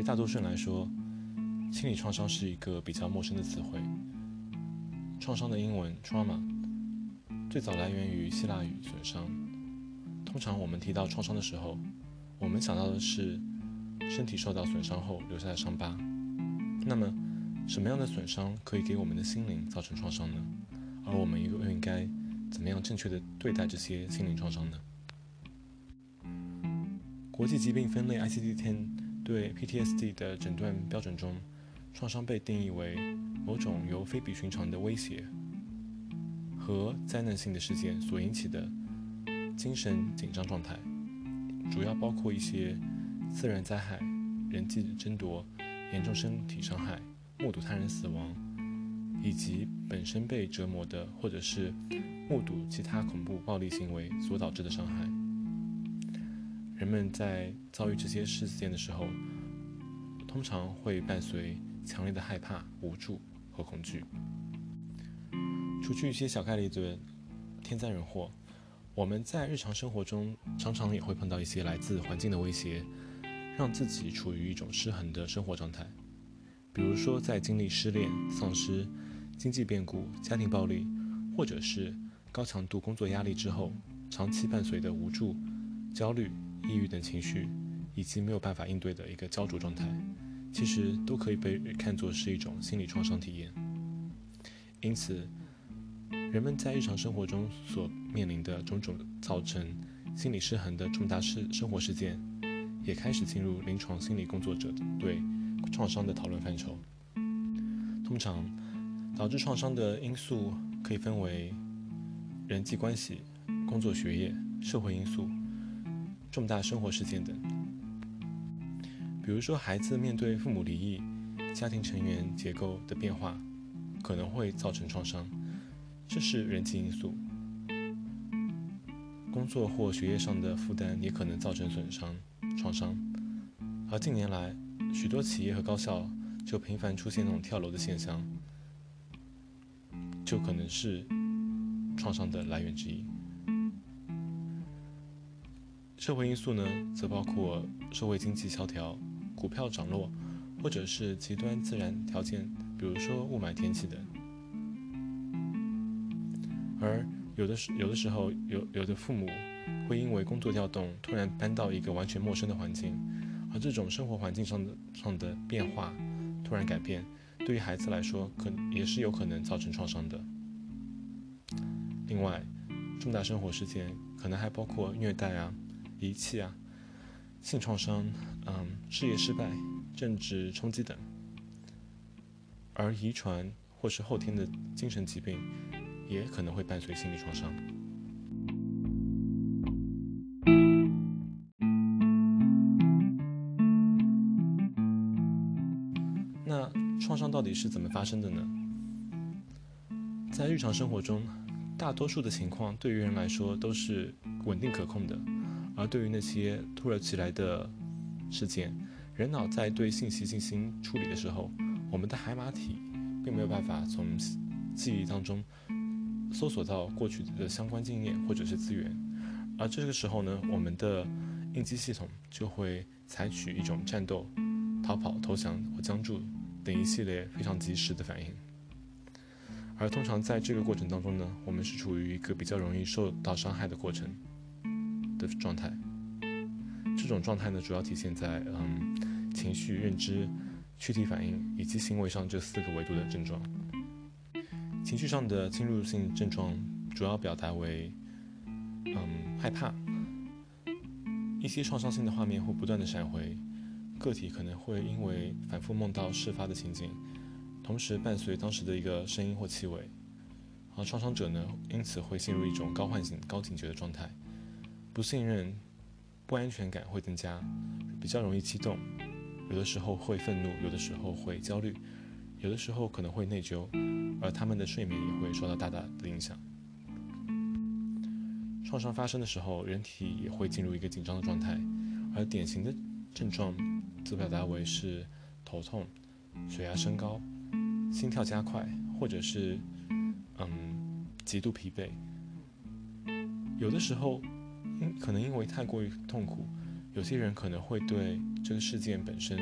于大多数人来说，心理创伤是一个比较陌生的词汇。创伤的英文 trauma 最早来源于希腊语“损伤”。通常我们提到创伤的时候，我们想到的是身体受到损伤后留下的伤疤。那么，什么样的损伤可以给我们的心灵造成创伤呢？而我们又应该怎么样正确的对待这些心灵创伤呢？国际疾病分类 ICD-10 对 PTSD 的诊断标准中，创伤被定义为某种由非比寻常的威胁和灾难性的事件所引起的精神紧张状态，主要包括一些自然灾害、人际争夺、严重身体伤害、目睹他人死亡，以及本身被折磨的，或者是目睹其他恐怖暴力行为所导致的伤害。人们在遭遇这些事件的时候，通常会伴随强烈的害怕、无助和恐惧。除去一些小概率的天灾人祸，我们在日常生活中常常也会碰到一些来自环境的威胁，让自己处于一种失衡的生活状态。比如说，在经历失恋、丧失、经济变故、家庭暴力，或者是高强度工作压力之后，长期伴随的无助、焦虑、抑郁等情绪，以及没有办法应对的一个焦灼状态。其实都可以被看作是一种心理创伤体验。因此，人们在日常生活中所面临的种种造成心理失衡的重大事生活事件，也开始进入临床心理工作者对创伤的讨论范畴。通常，导致创伤的因素可以分为人际关系、工作学业、社会因素、重大生活事件等。比如说，孩子面对父母离异、家庭成员结构的变化，可能会造成创伤，这是人际因素。工作或学业上的负担也可能造成损伤、创伤。而近年来，许多企业和高校就频繁出现那种跳楼的现象，就可能是创伤的来源之一。社会因素呢，则包括社会经济萧条。股票涨落，或者是极端自然条件，比如说雾霾天气等。而有的时有的时候，有有的父母会因为工作调动，突然搬到一个完全陌生的环境，而这种生活环境上的上的变化，突然改变，对于孩子来说，可也是有可能造成创伤的。另外，重大生活事件可能还包括虐待啊、遗弃啊。性创伤，嗯，事业失败、政治冲击等，而遗传或是后天的精神疾病，也可能会伴随心理创伤。那创伤到底是怎么发生的呢？在日常生活中，大多数的情况对于人来说都是稳定可控的。而对于那些突如其来的事件，人脑在对信息进行处理的时候，我们的海马体并没有办法从记忆当中搜索到过去的相关经验或者是资源，而这个时候呢，我们的应激系统就会采取一种战斗、逃跑、投降或僵住等一系列非常及时的反应。而通常在这个过程当中呢，我们是处于一个比较容易受到伤害的过程。的状态，这种状态呢，主要体现在嗯情绪、认知、躯体反应以及行为上这四个维度的症状。情绪上的侵入性症状主要表达为嗯害怕，一些创伤性的画面会不断的闪回，个体可能会因为反复梦到事发的情景，同时伴随当时的一个声音或气味，而创伤者呢，因此会陷入一种高唤醒、高警觉的状态。不信任、不安全感会增加，比较容易激动，有的时候会愤怒，有的时候会焦虑，有的时候可能会内疚，而他们的睡眠也会受到大大的影响。创伤发生的时候，人体也会进入一个紧张的状态，而典型的症状则表达为是头痛、血压升高、心跳加快，或者是嗯极度疲惫，有的时候。可能因为太过于痛苦，有些人可能会对这个事件本身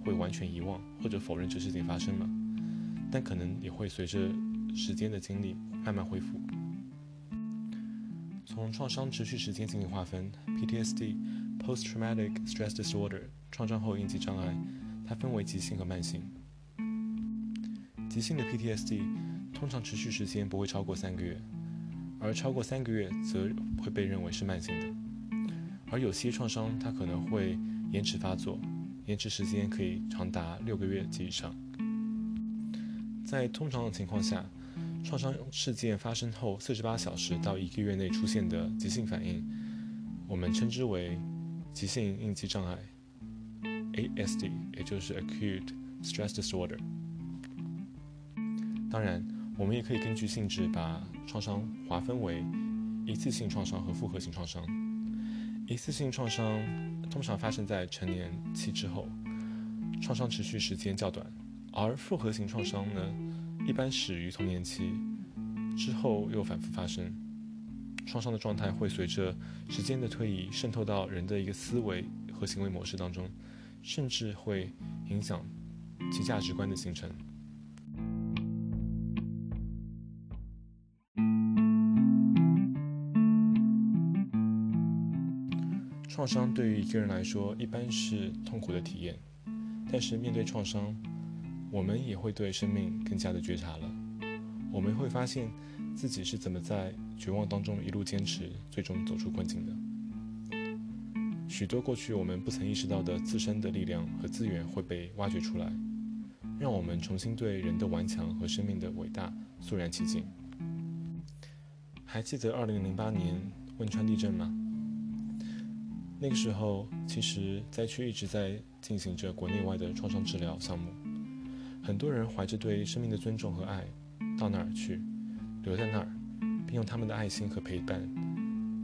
会完全遗忘或者否认这事情发生了，但可能也会随着时间的经历慢慢恢复。从创伤持续时间进行划分，PTSD（Post-Traumatic Stress Disorder，创伤后应激障碍）它分为急性和慢性。急性的 PTSD 通常持续时间不会超过三个月，而超过三个月则会被认为是慢性的。而有些创伤它可能会延迟发作，延迟时间可以长达六个月及以上。在通常的情况下，创伤事件发生后四十八小时到一个月内出现的急性反应，我们称之为急性应激障碍 （ASD），也就是 Acute Stress Disorder。当然，我们也可以根据性质把创伤划分为一次性创伤和复合型创伤。一次性创伤通常发生在成年期之后，创伤持续时间较短，而复合型创伤呢？一般始于童年期，之后又反复发生。创伤的状态会随着时间的推移渗透到人的一个思维和行为模式当中，甚至会影响其价值观的形成。创伤对于一个人来说一般是痛苦的体验，但是面对创伤。我们也会对生命更加的觉察了。我们会发现自己是怎么在绝望当中一路坚持，最终走出困境的。许多过去我们不曾意识到的自身的力量和资源会被挖掘出来，让我们重新对人的顽强和生命的伟大肃然起敬。还记得2008年汶川地震吗？那个时候，其实灾区一直在进行着国内外的创伤治疗项目。很多人怀着对生命的尊重和爱，到那儿去，留在那儿，并用他们的爱心和陪伴，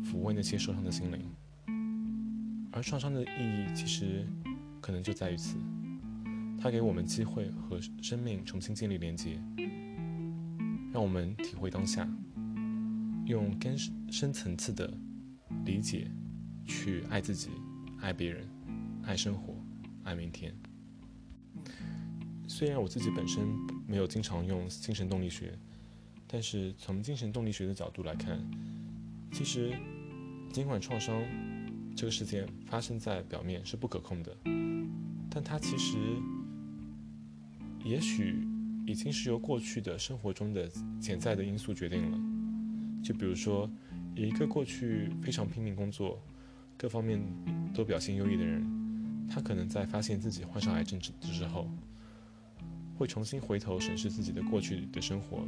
抚慰那些受伤的心灵。而创伤的意义其实可能就在于此，它给我们机会和生命重新建立连接，让我们体会当下，用更深层次的理解去爱自己、爱别人、爱生活、爱明天。虽然我自己本身没有经常用精神动力学，但是从精神动力学的角度来看，其实尽管创伤这个事件发生在表面是不可控的，但它其实也许已经是由过去的生活中的潜在的因素决定了。就比如说，一个过去非常拼命工作、各方面都表现优异的人，他可能在发现自己患上癌症之之后。会重新回头审视自己的过去的生活，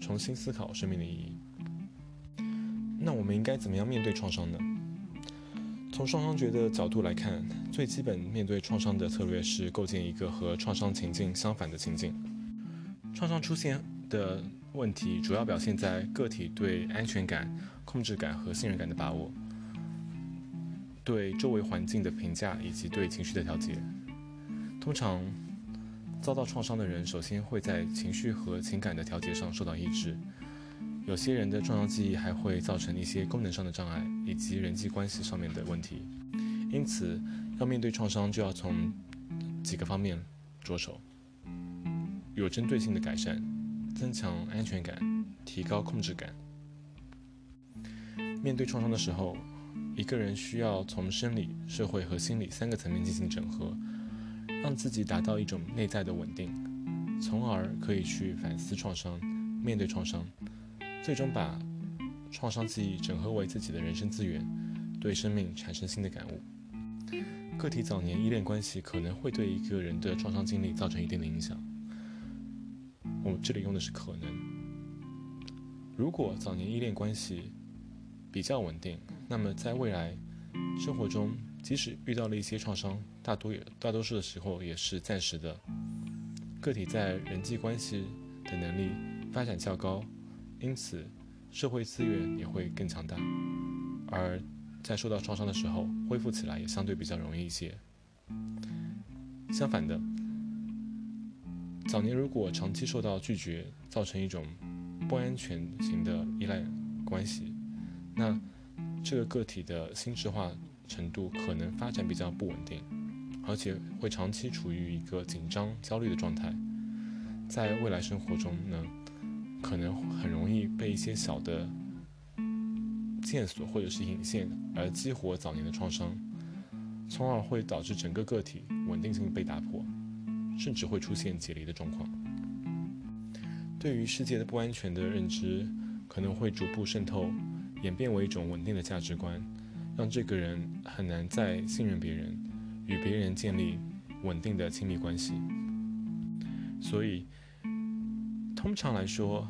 重新思考生命的意义。那我们应该怎么样面对创伤呢？从创伤觉的角度来看，最基本面对创伤的策略是构建一个和创伤情境相反的情境。创伤出现的问题主要表现在个体对安全感、控制感和信任感的把握，对周围环境的评价以及对情绪的调节。通常。遭到创伤的人，首先会在情绪和情感的调节上受到抑制。有些人的创伤记忆还会造成一些功能上的障碍，以及人际关系上面的问题。因此，要面对创伤，就要从几个方面着手：有针对性的改善，增强安全感，提高控制感。面对创伤的时候，一个人需要从生理、社会和心理三个层面进行整合。让自己达到一种内在的稳定，从而可以去反思创伤、面对创伤，最终把创伤记忆整合为自己的人生资源，对生命产生新的感悟。个体早年依恋关系可能会对一个人的创伤经历造成一定的影响。我这里用的是可能。如果早年依恋关系比较稳定，那么在未来生活中，即使遇到了一些创伤，大多也大多数的时候也是暂时的。个体在人际关系的能力发展较高，因此社会资源也会更强大。而在受到创伤的时候，恢复起来也相对比较容易一些。相反的，早年如果长期受到拒绝，造成一种不安全型的依赖关系，那这个个体的心智化程度可能发展比较不稳定。而且会长期处于一个紧张、焦虑的状态。在未来生活中呢，可能很容易被一些小的线索或者是引线而激活早年的创伤，从而会导致整个个体稳定性被打破，甚至会出现解离的状况。对于世界的不安全的认知，可能会逐步渗透，演变为一种稳定的价值观，让这个人很难再信任别人，与别人建立稳定的亲密关系。所以，通常来说，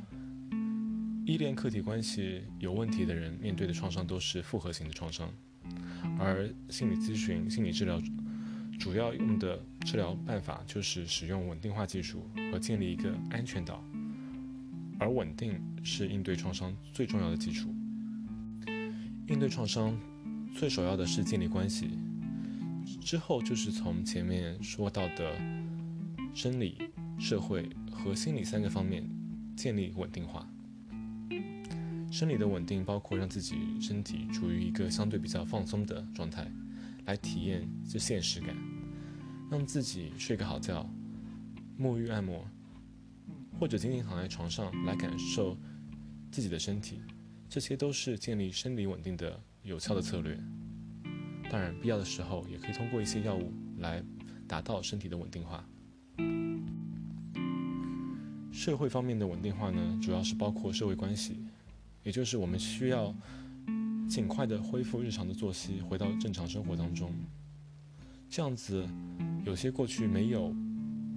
依恋客体关系有问题的人面对的创伤都是复合型的创伤，而心理咨询、心理治疗主要用的治疗办法就是使用稳定化技术和建立一个安全岛，而稳定是应对创伤最重要的基础。应对创伤最首要的是建立关系，之后就是从前面说到的生理。社会和心理三个方面建立稳定化。生理的稳定包括让自己身体处于一个相对比较放松的状态，来体验这现实感，让自己睡个好觉，沐浴按摩，或者仅仅躺在床上来感受自己的身体，这些都是建立生理稳定的有效的策略。当然，必要的时候也可以通过一些药物来达到身体的稳定化。社会方面的稳定化呢，主要是包括社会关系，也就是我们需要尽快的恢复日常的作息，回到正常生活当中。这样子，有些过去没有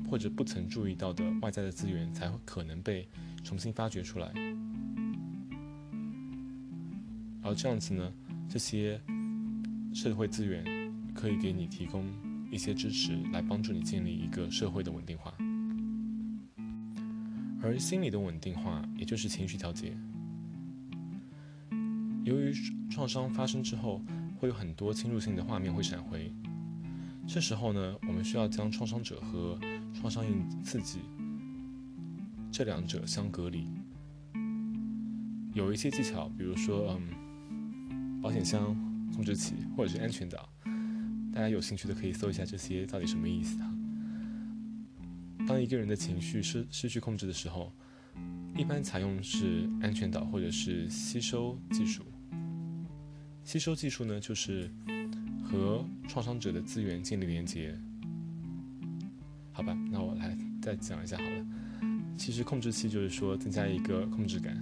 或者不曾注意到的外在的资源，才会可能被重新发掘出来。而这样子呢，这些社会资源可以给你提供一些支持，来帮助你建立一个社会的稳定化。而心理的稳定化，也就是情绪调节。由于创伤发生之后，会有很多侵入性的画面会闪回，这时候呢，我们需要将创伤者和创伤性刺激这两者相隔离。有一些技巧，比如说，嗯，保险箱、控制器或者是安全岛，大家有兴趣的可以搜一下这些到底什么意思啊？当一个人的情绪失失去控制的时候，一般采用是安全岛或者是吸收技术。吸收技术呢，就是和创伤者的资源建立连接。好吧，那我来再讲一下好了。其实控制器就是说增加一个控制感，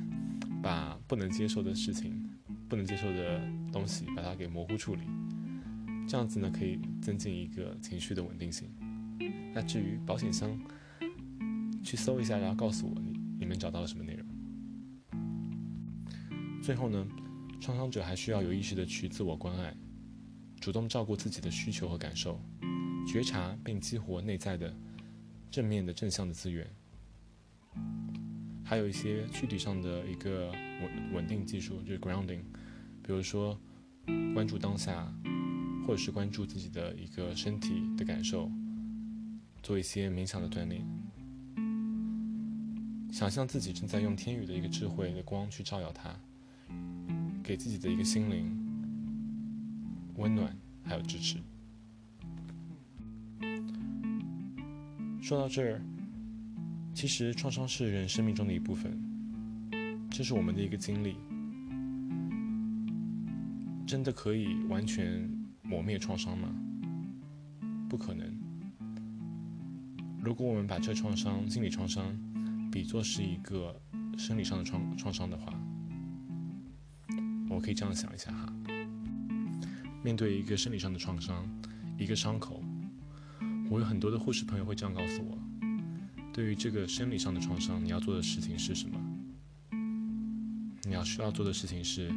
把不能接受的事情、不能接受的东西，把它给模糊处理。这样子呢，可以增进一个情绪的稳定性。那至于保险箱，去搜一下，然后告诉我你你们找到了什么内容。最后呢，创伤者还需要有意识的去自我关爱，主动照顾自己的需求和感受，觉察并激活内在的正面的正向的资源。还有一些躯体上的一个稳稳定技术，就是 grounding，比如说关注当下，或者是关注自己的一个身体的感受。做一些冥想的锻炼，想象自己正在用天宇的一个智慧的光去照耀它，给自己的一个心灵温暖还有支持。说到这儿，其实创伤是人生命中的一部分，这是我们的一个经历，真的可以完全磨灭创伤吗？不可能。如果我们把这创伤、心理创伤比作是一个生理上的创创伤的话，我可以这样想一下哈。面对一个生理上的创伤，一个伤口，我有很多的护士朋友会这样告诉我：，对于这个生理上的创伤，你要做的事情是什么？你要需要做的事情是，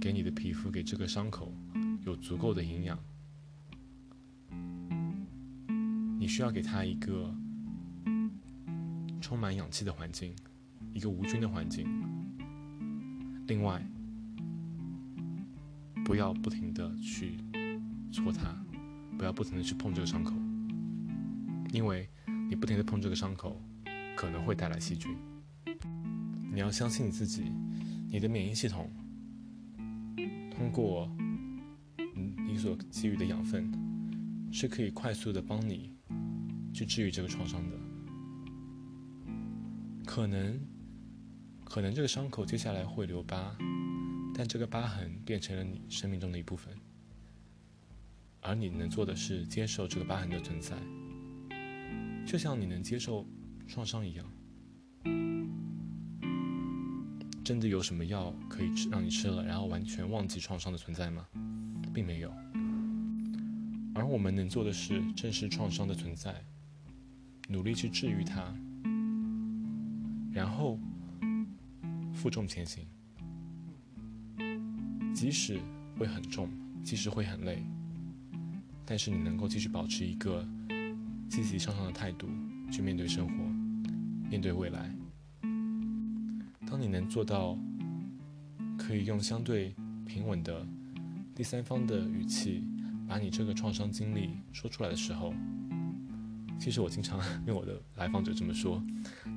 给你的皮肤、给这个伤口有足够的营养，你需要给它一个。充满氧气的环境，一个无菌的环境。另外，不要不停的去搓它，不要不停的去碰这个伤口，因为你不停的碰这个伤口，可能会带来细菌。你要相信你自己，你的免疫系统通过你所给予的养分，是可以快速的帮你去治愈这个创伤的。可能，可能这个伤口接下来会留疤，但这个疤痕变成了你生命中的一部分，而你能做的是接受这个疤痕的存在，就像你能接受创伤一样。真的有什么药可以吃让你吃了，然后完全忘记创伤的存在吗？并没有。而我们能做的是正视创伤的存在，努力去治愈它，然后负重前行。即使会很重，即使会很累，但是你能够继续保持一个积极向上的态度去面对生活，面对未来。当你能做到，可以用相对平稳的第三方的语气，把你这个创伤经历说出来的时候，其实我经常 跟我的来访者这么说：，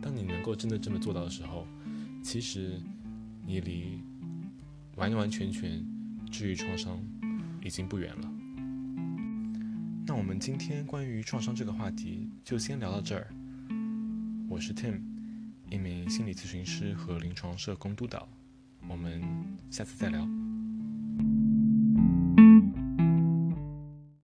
当你能够真的这么做到的时候，其实你离完完全全治愈创伤已经不远了。那我们今天关于创伤这个话题就先聊到这儿。我是 Tim。一名心理咨询师和临床社工督导，我们下次再聊。